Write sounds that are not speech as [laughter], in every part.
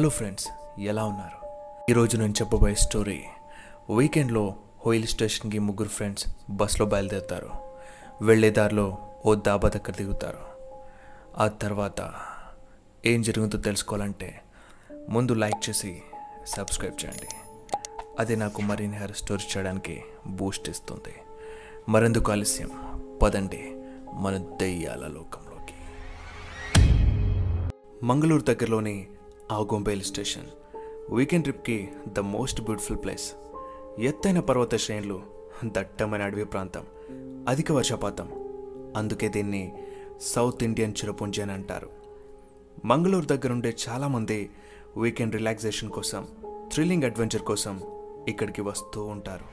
Hello friends ఎలా ఉన్నారు? ఈరోజు నేను చెప్పబోయే స్టోరీ వీకెండ్లో హోయిల్ స్టేషన్కి ముగ్గురు ఫ్రెండ్స్ బస్లో బయలుదేరుతారు. వెళ్ళే దారిలో ఓ దాబా దగ్గర దిగుతారు. ఆ తర్వాత ఏం జరుగుతుందో తెలుసుకోవాలంటే ముందు లైక్ చేసి సబ్స్క్రైబ్ చేయండి. అది నాకు మరిన్ని హెయిర్ స్టోరీ చేయడానికి బూస్ట్ ఇస్తుంది. మరెందుకు ఆలస్యం? పదండి మన దెయ్యాల లోకంలోకి. మంగళూరు దగ్గరలోని ఆగొంబేల్ స్టేషన్. వీకెండ్ ట్రిప్కి ద మోస్ట్ బ్యూటిఫుల్ ప్లేస్. ఎత్తైన పర్వత శ్రేణులు దట్టమైన అడవి ప్రాంతం అధిక వర్షపాతం. అందుకే దీన్ని సౌత్ ఇండియన్ చిరపుంజి అని అంటారు. మంగళూరు దగ్గరుండే చాలామంది వీకెండ్ రిలాక్సేషన్ కోసం థ్రిల్లింగ్ అడ్వెంచర్ కోసం ఇక్కడికి వస్తూ ఉంటారు.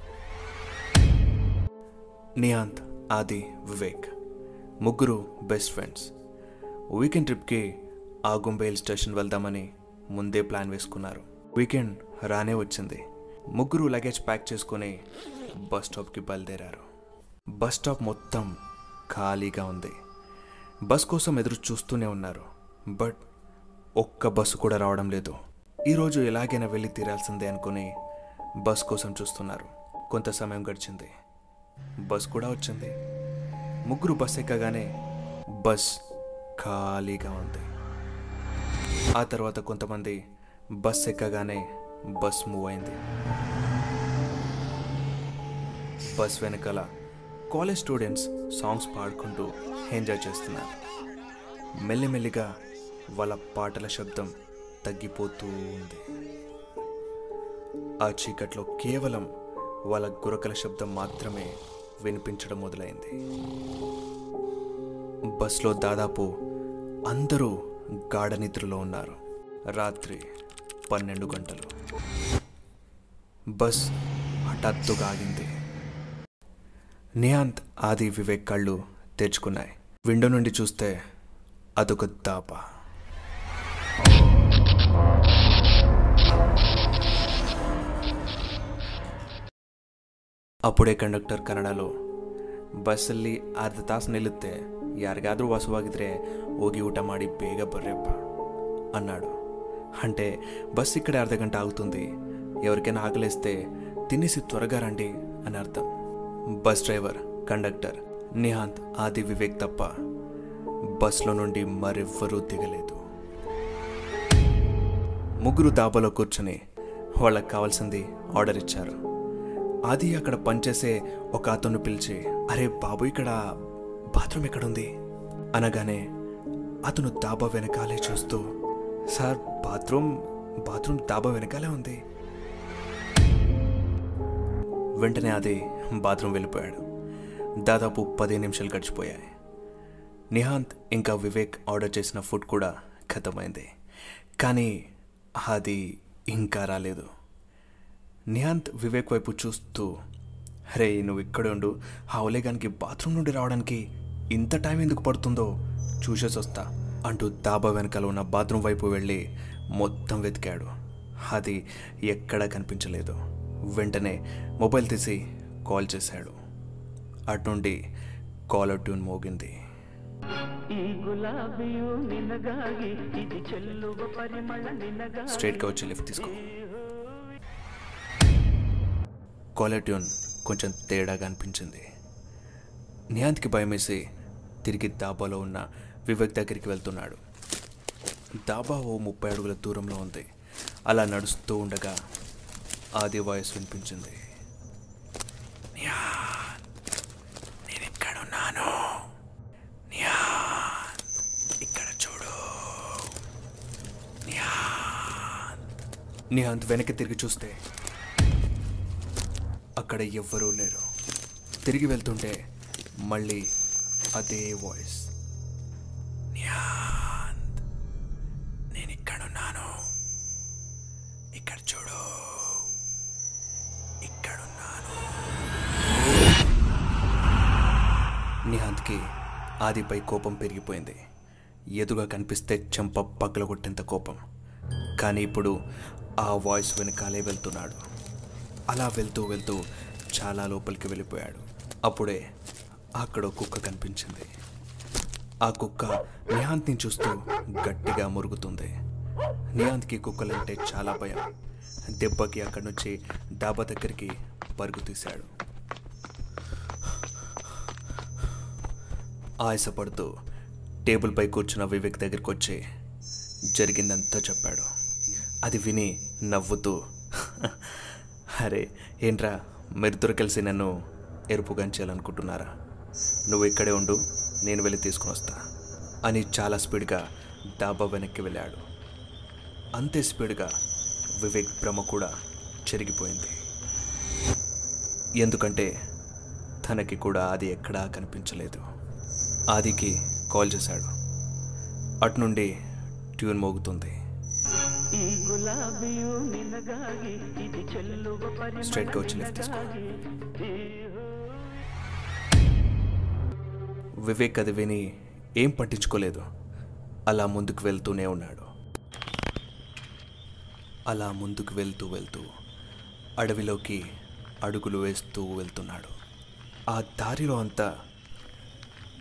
నియాంత్ ఆది వివేక్. ముగ్గురు బెస్ట్ ఫ్రెండ్స్. వీకెండ్ ట్రిప్కి ఆగుంబే హిల్ స్టేషన్ వెళ్దామని ముందే ప్లాన్ వేసుకున్నారు. వీకెండ్ రానే వచ్చింది. ముగ్గురు లగేజ్ ప్యాక్ చేసుకొని బస్ స్టాప్కి బయలుదేరారు. బస్ స్టాప్ మొత్తం ఖాళీగా ఉంది. బస్ కోసం ఎదురు చూస్తూనే ఉన్నారు. బట్ ఒక్క బస్సు కూడా రావడం లేదు. ఈరోజు ఎలాగైనా వెళ్ళి తీరాల్సిందే అనుకుని బస్ కోసం చూస్తున్నారు. కొంత సమయం గడిచింది. బస్ కూడా వచ్చింది. ముగ్గురు బస్ ఎక్కగానే బస్ ఖాళీగా ఉంది. ఆ తర్వాత కొంతమంది బస్ ఎక్కగానే బస్ మూవ్ అయింది. బస్ వెనకాల కాలేజ్ స్టూడెంట్స్ సాంగ్స్ పాడుకుంటూ ఎంజాయ్ చేస్తున్నారు. మెల్లిమెల్లిగా వాళ్ళ పాటల శబ్దం తగ్గిపోతూ ఉంది. ఆ చీకట్లో కేవలం వాళ్ళ గురకల శబ్దం మాత్రమే వినిపించడం మొదలైంది. బస్లో దాదాపు అందరూ గాఢ నిద్రలో ఉన్నారు. రాత్రి పన్నెండు గంటలు. బస్ హఠాత్తుగా ఆగింది. నియాంత్ ఆది వివేక్ కళ్ళు తెచ్చుకున్నాయి విండో నుండి చూస్తే అదొక దాప. అప్పుడే కండక్టర్ కన్నడలో బస్సಲ್ಲಿ అర్ధ తాసు నిలిస్తే ಯಾರಿಗಾದ್ರೂ ವಾಸವಾಗಿದ್ರೆ ಹೋಗಿ ಊಟ ಮಾಡಿ ಬೇಗ ಬರ್ರಪ್ಪ అన్నాడు అంటే బస్ ఇక్కడ అర్ధ గంట ఆగుతుంది ఎవరికైనా ఆకలిస్తే తినేసి త్వరగా రండి అని అర్థం బస్ డ్రైవర్ కండక్టర్ నిహాంత్ ఆది వివేక్ తప్ప బస్లో నుండి మరెవ్వరూ దిగలేదు ముగ్గురు దాబాలో కూర్చుని వాళ్ళకి కావాల్సింది ఆర్డర్ ఇచ్చారు అది అక్కడ పనిచేసే ఒక అతను పిలిచి అరే బాబు ఇక్కడ బాత్రూమ్ ఎక్కడుంది? అనగానే అతను దాబా వెనకాలే చూస్తూ సార్ బాత్రూమ్ బాత్రూమ్ దాబా వెనకాలే ఉంది. వెంటనే అది బాత్రూమ్ వెళ్ళిపోయాడు. దాదాపు పదిహేను నిమిషాలు గడిచిపోయాయి. నిహాంత్ ఇంకా వివేక్ ఆర్డర్ చేసిన ఫుడ్ కూడా ఖతమైంది. కానీ అది ఇంకా రాలేదు. నిహాంత్ వివేక్ వైపు చూస్తూ హరే నువ్వు ఇక్కడ ఉండు. ఆ బాత్రూమ్ నుండి రావడానికి ఇంత టైం ఎందుకు పడుతుందో చూసేసి వస్తా అంటూ దాబా వెనకాల ఉన్న బాత్రూమ్ వైపు వెళ్ళి మొత్తం వెతికాడు. అది ఎక్కడా కనిపించలేదు. వెంటనే మొబైల్ తీసి కాల్ చేశాడు. అటుండి కాలర్ ట్యూన్ మోగింది. స్ట్రేట్గా వచ్చి లిఫ్ట్ తీసుకో. కాలర్ ట్యూన్ కొంచెం తేడాగా అనిపించింది. నియాంత్కి భయమేసి తిరిగి దాబాలో ఉన్న వివేక్ దగ్గరికి వెళ్తున్నాడు. దాబా ఓ ముప్పై అడుగుల దూరంలో ఉంది. అలా నడుస్తూ ఉండగా ఆది వాయిస్ వినిపించింది. నియాంత్, నేను ఇక్కడ చూడు. నియాంత్. వెనక్కి తిరిగి చూస్తే అక్కడ ఎవ్వరూ లేరు. తిరిగి వెళ్తుంటే మళ్ళీ అదే వాయిస్ నియాంత్, నేను ఇక్కడున్నాను ఇక్కడ చూడు. ఇక్కడున్నాను నిహాంత్కి ఆదిపై కోపం పెరిగిపోయింది. ఎదుగా కనిపిస్తే చెంప పగలగొట్టేంత కోపం. కానీ ఇప్పుడు ఆ వాయిస్ వెనకాలే వెళ్తున్నాడు. అలా వెళ్తూ వెళ్తూ చాలా లోపలికి వెళ్ళిపోయాడు. అప్పుడే అక్కడ కుక్క కనిపించింది. ఆ కుక్క నిహాంత్ని చూస్తూ గట్టిగా మురుగుతుంది. నిహాంత్కి కుక్కలంటే చాలా భయం. దెబ్బకి అక్కడి నుంచి డాబా దగ్గరికి పరుగు తీశాడు. ఆయాసపడుతూ టేబుల్పై కూర్చున్న వివేక్ దగ్గరికి వచ్చి జరిగిందంతా చెప్పాడు. అది విని నవ్వుతూ అరే ఏంట్రా మీరిద్దరు కలిసి నన్ను ఎరుపుగా చేయాలనుకుంటున్నారా? నువ్వు ఇక్కడే ఉండు నేను వెళ్ళి తీసుకుని వస్తా. అని చాలా స్పీడ్గా డాబా వెనక్కి వెళ్ళాడు. అంతే స్పీడ్గా వివేక్ భ్రమ కూడా చెరిగిపోయింది. ఎందుకంటే తనకి కూడా ఆది ఎక్కడా కనిపించలేదు. ఆదికి కాల్ చేశాడు. అటు నుండి ట్యూన్ మోగుతుంది. స్ట్రైట్గా వచ్చి లిఫ్ట్ తీసుకో. వివేక్ అది విని ఏం పట్టించుకోలేదు. అలా ముందుకు వెళ్తూనే ఉన్నాడు. అలా ముందుకు వెళ్తూ వెళ్తూ అడవిలోకి అడుగులు వేస్తూ వెళ్తున్నాడు. ఆ దారిలో అంతా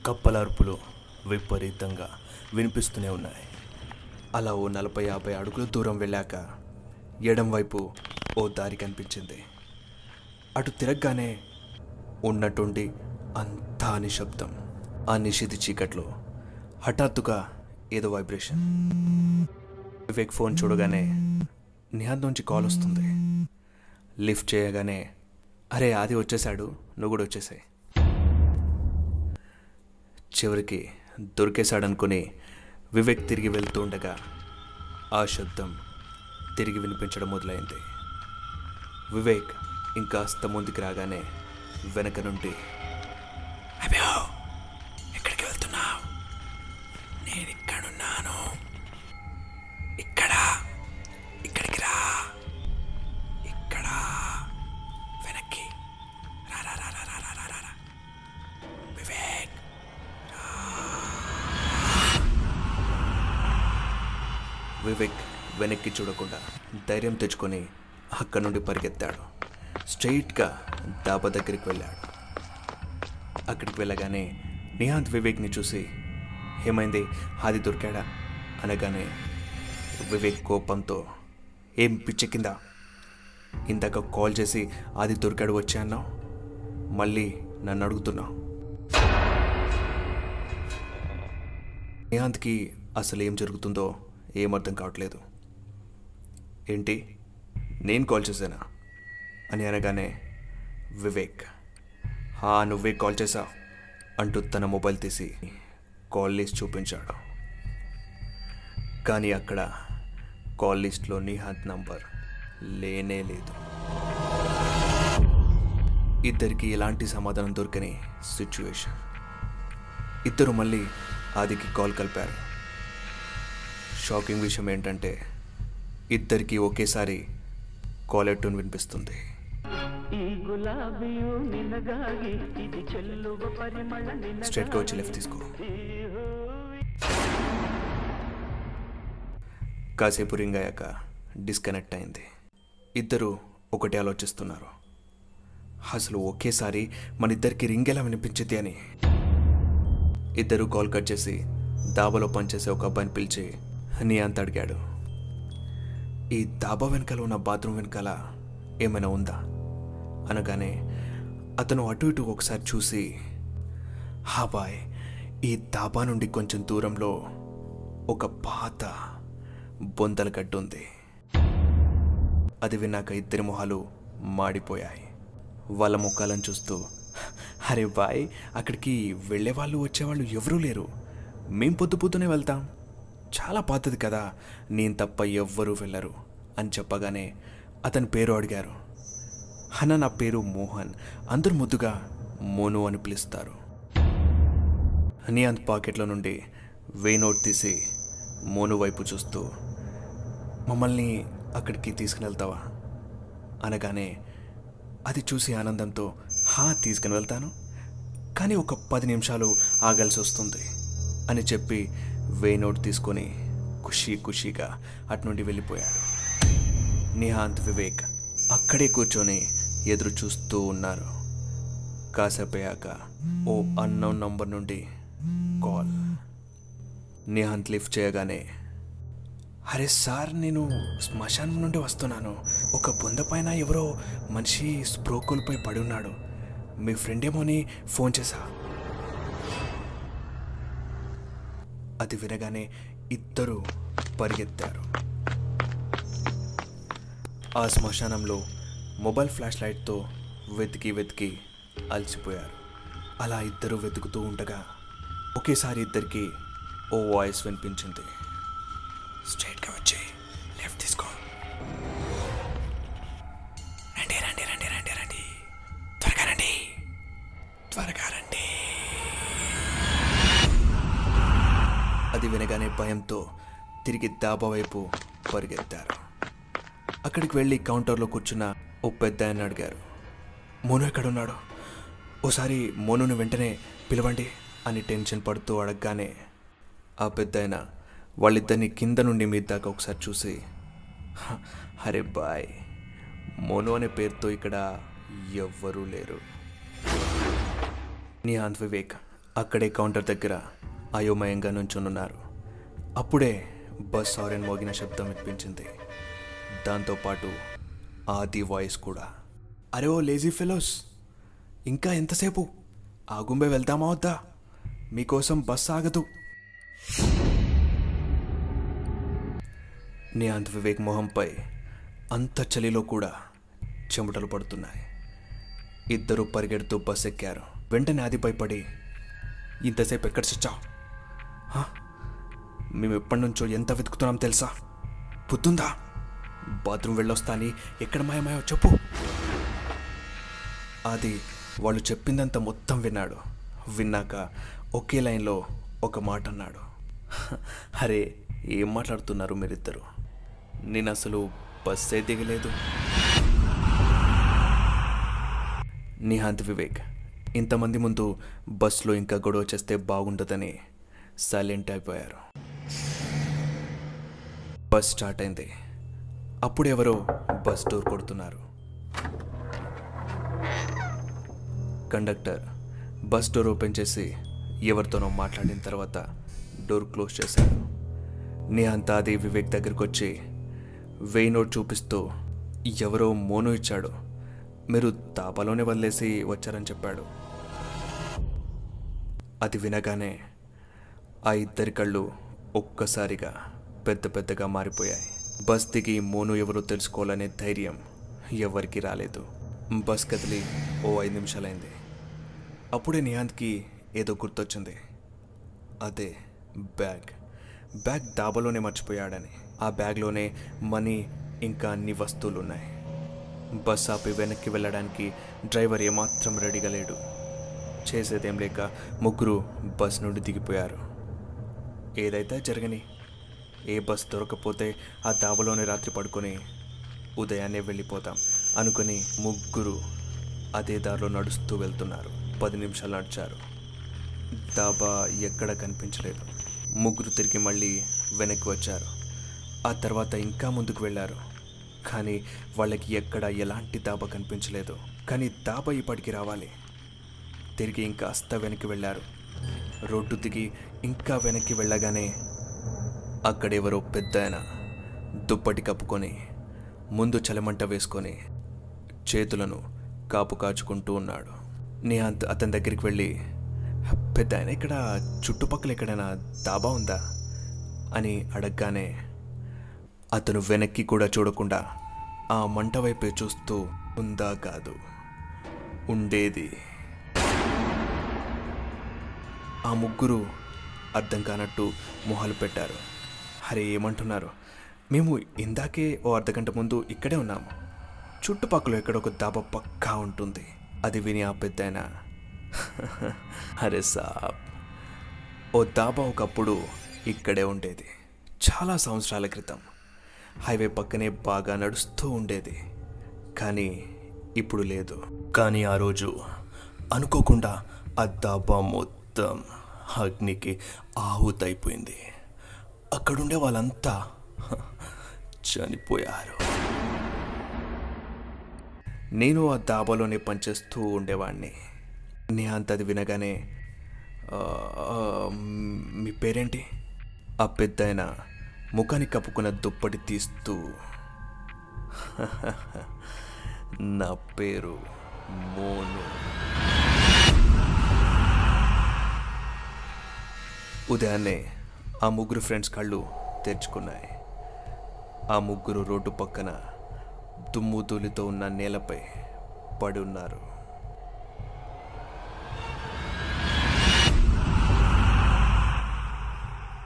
కప్పలర్పులు విపరీతంగా వినిపిస్తూనే ఉన్నాయి. అలా ఓ నలభై యాభై అడుగులు దూరం వెళ్ళాక ఎడం వైపు ఓ దారి కనిపించింది. అటు తిరగగానే ఉన్నట్టుండి అంతా నిశ్శబ్దం ఆ నిషిద్ధి చీకట్లో హఠాత్తుగా ఏదో వైబ్రేషన్. వివేక్ ఫోన్ చూడగానే నిహాద్ నుంచి కాల్ వస్తుంది. లిఫ్ట్ చేయగానే అరే ఆది వచ్చేసాడు నువ్వు కూడా వచ్చేసాయి. చివరికి దొరికేశాడనుకుని వివేక్ తిరిగి వెళ్తూ ఉండగా ఆ శబ్దం తిరిగి వినిపించడం మొదలైంది. వివేక్ ఇంకాస్త ముందుకు రాగానే వెనక నుండి అభ్యో నేను ఇక్కడున్నాను. ఇక్కడ? ఇక్కడికి రా. ఇక్కడ? వెనక్కి. రా రా రా రా రా రా రా రా. వివేక్. వివేక్ వెనక్కి చూడకుండా ధైర్యం తెచ్చుకొని అక్కడి నుండి పరిగెత్తాడు. స్ట్రైట్గా దాబా దగ్గరికి వెళ్ళాడు. అక్కడికి వెళ్ళగానే నిహాంత్ వివేక్ని చూసి ఏమైంది? ఆది దొరికాడా? అనగానే వివేక్ కోపంతో ఏం పిచ్చెక్కిందా ఇందాక కాల్ చేసి ఆది దొరికాడు వచ్చా అన్నావు? మళ్ళీ నన్ను అడుగుతున్నావు నిహాంత్కి అసలు ఏం జరుగుతుందో ఏం అర్థం కావట్లేదు. ఏంటి? నేను కాల్ చేశానా? అని అనగానే వివేక్ హా నువ్వే కాల్ చేశావు? అంటూ తన మొబైల్ తీసి కాల్ లిస్ట్ చూపించాడు. కానీ అక్కడ కాల్ లిస్ట్లో నిహత్ నంబర్ లేనే లేదు. ఇద్దరికి ఎలాంటి సమాధానం దొరకని సిచ్యువేషన్. ఇద్దరు మళ్ళీ ఆదికి కాల్ కలిపారు. షాకింగ్ విషయం ఏంటంటే ఇద్దరికి ఒకేసారి కాలర్ ట్యూన్ వినిపిస్తుంది. స్ట్రేట్గా వచ్చి లెఫ్ట్ తీసుకో. కాసేపు రింగ్ అయ్యాక డిస్కనెక్ట్ అయింది. ఇద్దరు ఒకటే ఆలోచిస్తున్నారు. అసలు ఒకేసారి మన ఇద్దరికి రింగ్ ఎలా వినిపించింది అని. ఇద్దరు కాల్ కట్ చేసి దాబాలో పనిచేసే ఒక అబ్బాయిని పిలిచి నీ అంత అడిగాడు. ఈ దాబా వెనకాల ఉన్న బాత్రూమ్ వెనకాల ఏమైనా ఉందా? అనగానే అతను అటు ఇటు ఒకసారి చూసి హా బాయ్ ఈ దాబా నుండి కొంచెం దూరంలో ఒక పాత బొందల గడ్డు ఉంది. అది విన్నాక ఇద్దరి మొహాలు మాడిపోయాయి. వాళ్ళ ముఖాలను చూస్తూ అరే బాయ్ అక్కడికి వెళ్ళేవాళ్ళు వచ్చేవాళ్ళు ఎవరూ లేరు. మేం పొద్దు పొద్దునే వెళ్తాం. చాలా పాతది కదా నేను తప్ప ఎవ్వరూ వెళ్ళరు అని చెప్పగానే అతని పేరు అడిగారు. హన నా పేరు మోహన్. అందరూ ముద్దుగా మోను అని పిలుస్తారు. నియాంత్ పాకెట్లో నుండి వెయ్యి నోట్ తీసి మోను వైపు చూస్తూ మమ్మల్ని అక్కడికి తీసుకుని వెళ్తావా అనగానే అది చూసి ఆనందంతో హా తీసుకుని వెళ్తాను. కానీ ఒక పది నిమిషాలు ఆగాల్సి వస్తుంది అని చెప్పి వే నోట్ తీసుకొని ఖుషీ ఖుషీగా అటు నుండి వెళ్ళిపోయాడు. నిహాంత్ వివేక్ అక్కడే కూర్చొని ఎదురు చూస్తూ ఉన్నారు. కాసేపయ్యాక ఓ అన్నోన్ నంబర్ నుండి కాల్. నిహాంత్ లిఫ్ట్ చేయగానే అరే సార్ నేను శ్మశానం నుండి వస్తున్నాను. ఒక బొంద పైన ఎవరో మనిషి స్ప్రోకోల్పై పడి ఉన్నాడు. మీ ఫ్రెండ్ ఏమో అని ఫోన్ చేశా అది వినగానే ఇద్దరు పరిగెత్తారు. ఆ శ్మశానంలో మొబైల్ ఫ్లాష్ లైట్తో వెతికి వెతికి అలసిపోయారు. అలా ఇద్దరు వెతుకుతూ ఉండగా ఒకేసారి ఇద్దరికి ఓ వాయిస్ వినిపించింది. స్ట్రైట్గా వచ్చి లెఫ్ట్ తీసుకో. రండి రండి రండి రండి రండి. త్వరగా రండి. త్వరగా రండి. అది వినగానే భయంతో తిరిగి దాబా వైపు పరిగెత్తారు. అక్కడికి వెళ్ళి కౌంటర్లో కూర్చున్న ఓ పెద్ద ఆయన అడిగారు. మోను ఎక్కడున్నాడు? ఓసారి మోనుని వెంటనే పిలవండి అని టెన్షన్ పడుతూ అడగగానే ఆ పెద్ద ఆయన వాళ్ళిద్దరిని కింద నుండి మీద దాకా ఒకసారి చూసి అరే బాయ్ మోను అనే పేరుతో ఇక్కడ ఎవ్వరూ లేరు. నిహాంత్ వివేక్ అక్కడే కౌంటర్ దగ్గర అయోమయంగా నుంచునున్నారు. అప్పుడే బస్ సారెన్ మోగిన శబ్దం వినిపించింది. దాంతోపాటు ఆది వాయిస్ కూడా. అరే ఓ లేజీ ఫెలోస్ ఇంకా ఎంతసేపు? ఆగుంబే వెళ్దామా వద్దా? మీకోసం బస్ ఆగదు. నియాంత్ వివేక్ మొహంపై అంత చలిలో కూడా చెమటలు పడుతున్నాయి. ఇద్దరు పరిగెడుతూ బస్ ఎక్కారు వెంటనే ఆదిపై పడి ఇంతసేపు ఎక్కడ చచ్చావు? మేము ఎప్పటి నుంచో ఎంత వెతుకుతున్నాం తెలుసా? పుత్తుందా బాత్రూమ్ వెళ్ళొస్తాని. ఎక్కడ మాయమాయో చెప్పు. అది వాళ్ళు చెప్పిందంత మొత్తం విన్నాడు. విన్నాక ఒకే లైన్లో ఒక మాట అన్నాడు. అరే ఏం మాట్లాడుతున్నారు మీరిద్దరు? నేను అసలు బస్సే దిగలేదు. నిహాంత్ వివేక్ ఇంతమంది ముందు బస్సులో ఇంకా గొడవ చేస్తే బాగుండదని సైలెంట్ అయిపోయారు. బస్ స్టార్ట్ అయింది. అప్పుడు ఎవరో బస్ డోర్ కొడుతున్నారు. కండక్టర్ బస్ డోర్ ఓపెన్ చేసి ఎవరితోనో మాట్లాడిన తర్వాత డోర్ క్లోజ్ చేశాడు. నిహాంత్ అది వివేక్ దగ్గరికి వచ్చి వెయ్యి నోట్ చూపిస్తూ ఎవరో మోను ఇచ్చాడు. మీరు దాబాలోనే వదిలేసి వచ్చారని చెప్పాడు. అది వినగానే ఆ ఇద్దరి కళ్ళు ఒక్కసారిగా పెద్ద పెద్దగా మారిపోయాయి. బస్ దిగి మోను ఎవరో తెలుసుకోవాలనే ధైర్యం ఎవరికి రాలేదు. బస్ కదిలి ఓ ఐదు నిమిషాలైంది. అప్పుడే నిహాంత్కి ఏదో గుర్తొచ్చింది. అదే బ్యాగ్. బ్యాగ్ డాబాలోనే మర్చిపోయాడని. ఆ బ్యాగ్లోనే మనీ ఇంకా అన్ని వస్తువులు ఉన్నాయి బస్ ఆపి వెనక్కి వెళ్ళడానికి డ్రైవర్ ఏమాత్రం రెడీగా లేడు. చేసేదేం లేక ముగ్గురు బస్ నుండి దిగిపోయారు. ఏదైతే జరగని ఏ బస్ దొరకపోతే ఆ దాబలోనే రాత్రి పడుకొని ఉదయాన్నే వెళ్ళిపోతాం అనుకుని ముగ్గురు అదే దారిలో నడుస్తూ వెళ్తున్నారు. పది నిమిషాలు నడిచారు. దాబా ఎక్కడ కనిపించలేదు. ముగ్గురు తిరిగి మళ్ళీ వెనక్కి వచ్చారు. ఆ తర్వాత ఇంకా ముందుకు వెళ్ళారు కానీ వాళ్ళకి ఎక్కడ ఎలాంటి దాబా కనిపించలేదు. కానీ దాబా ఇప్పటికి రావాలి. తిరిగి ఇంకాస్త వెనక్కి వెళ్ళారు రోడ్డు దిగి ఇంకా వెనక్కి వెళ్ళగానే అక్కడెవరో పెద్ద ఆయన దుప్పటి కప్పుకొని ముందు చలమంట వేసుకొని చేతులను కాపు కాచుకుంటూ ఉన్నాడు. నిహాంత్ అతని దగ్గరికి వెళ్ళి పెద్ద ఆయన ఇక్కడ చుట్టుపక్కల ఎక్కడైనా దాబా ఉందా? అని అడగగానే అతను వెనక్కి కూడా చూడకుండా ఆ మంట వైపే చూస్తూ ఉందా కాదు ఉండేది. ఆ ముగ్గురు అర్థం కానట్టు మొహాలు పెట్టారు. అరే ఏమంటున్నారు? మేము ఇందాకే ఓ అర్ధగంట ముందు ఇక్కడే ఉన్నాము. చుట్టుపక్కల ఇక్కడ ఒక దాబా పక్కా ఉంటుంది. అది విని ఆ పెద్దయినా [laughs] అరే సాబ్ ఓ దాబా ఒకప్పుడు ఇక్కడే ఉండేది. చాలా సంవత్సరాల క్రితం. హైవే పక్కనే బాగా నడుస్తూ ఉండేది. కానీ ఇప్పుడు లేదు. కానీ ఆ రోజు అనుకోకుండా ఆ దాబా మొత్తం అగ్నికి ఆహుతైపోయింది. అక్కడుండే వాళ్ళంతా చనిపోయారు. నేను ఆ దాబాలోనే పనిచేస్తూ ఉండేవాడిని నే అంతది వినగానే మీ పేరేంటి? ఆ పెద్ద ఆయన ముఖానికి కప్పుకున్న దుప్పటి తీస్తూ నా పేరు మోను. ఉదయాన్నే ఆ ముగ్గురు ఫ్రెండ్స్ కళ్ళు తెరుచుకున్నాయి. ఆ ముగ్గురు రోడ్డు పక్కన దుమ్ము తూలితో ఉన్న నేలపై పడి ఉన్నారు.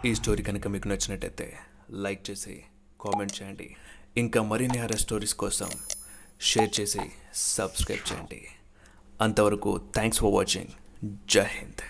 ఈ స్టోరీ కనుక మీకు నచ్చినట్టయితే లైక్ చేసి కామెంట్ చేయండి. ఇంకా మరిన్ని హర స్టోరీస్ కోసం షేర్ చేసి సబ్స్క్రైబ్ చేయండి. అంతవరకు థ్యాంక్స్ ఫర్ వాచింగ్ జై హింద్.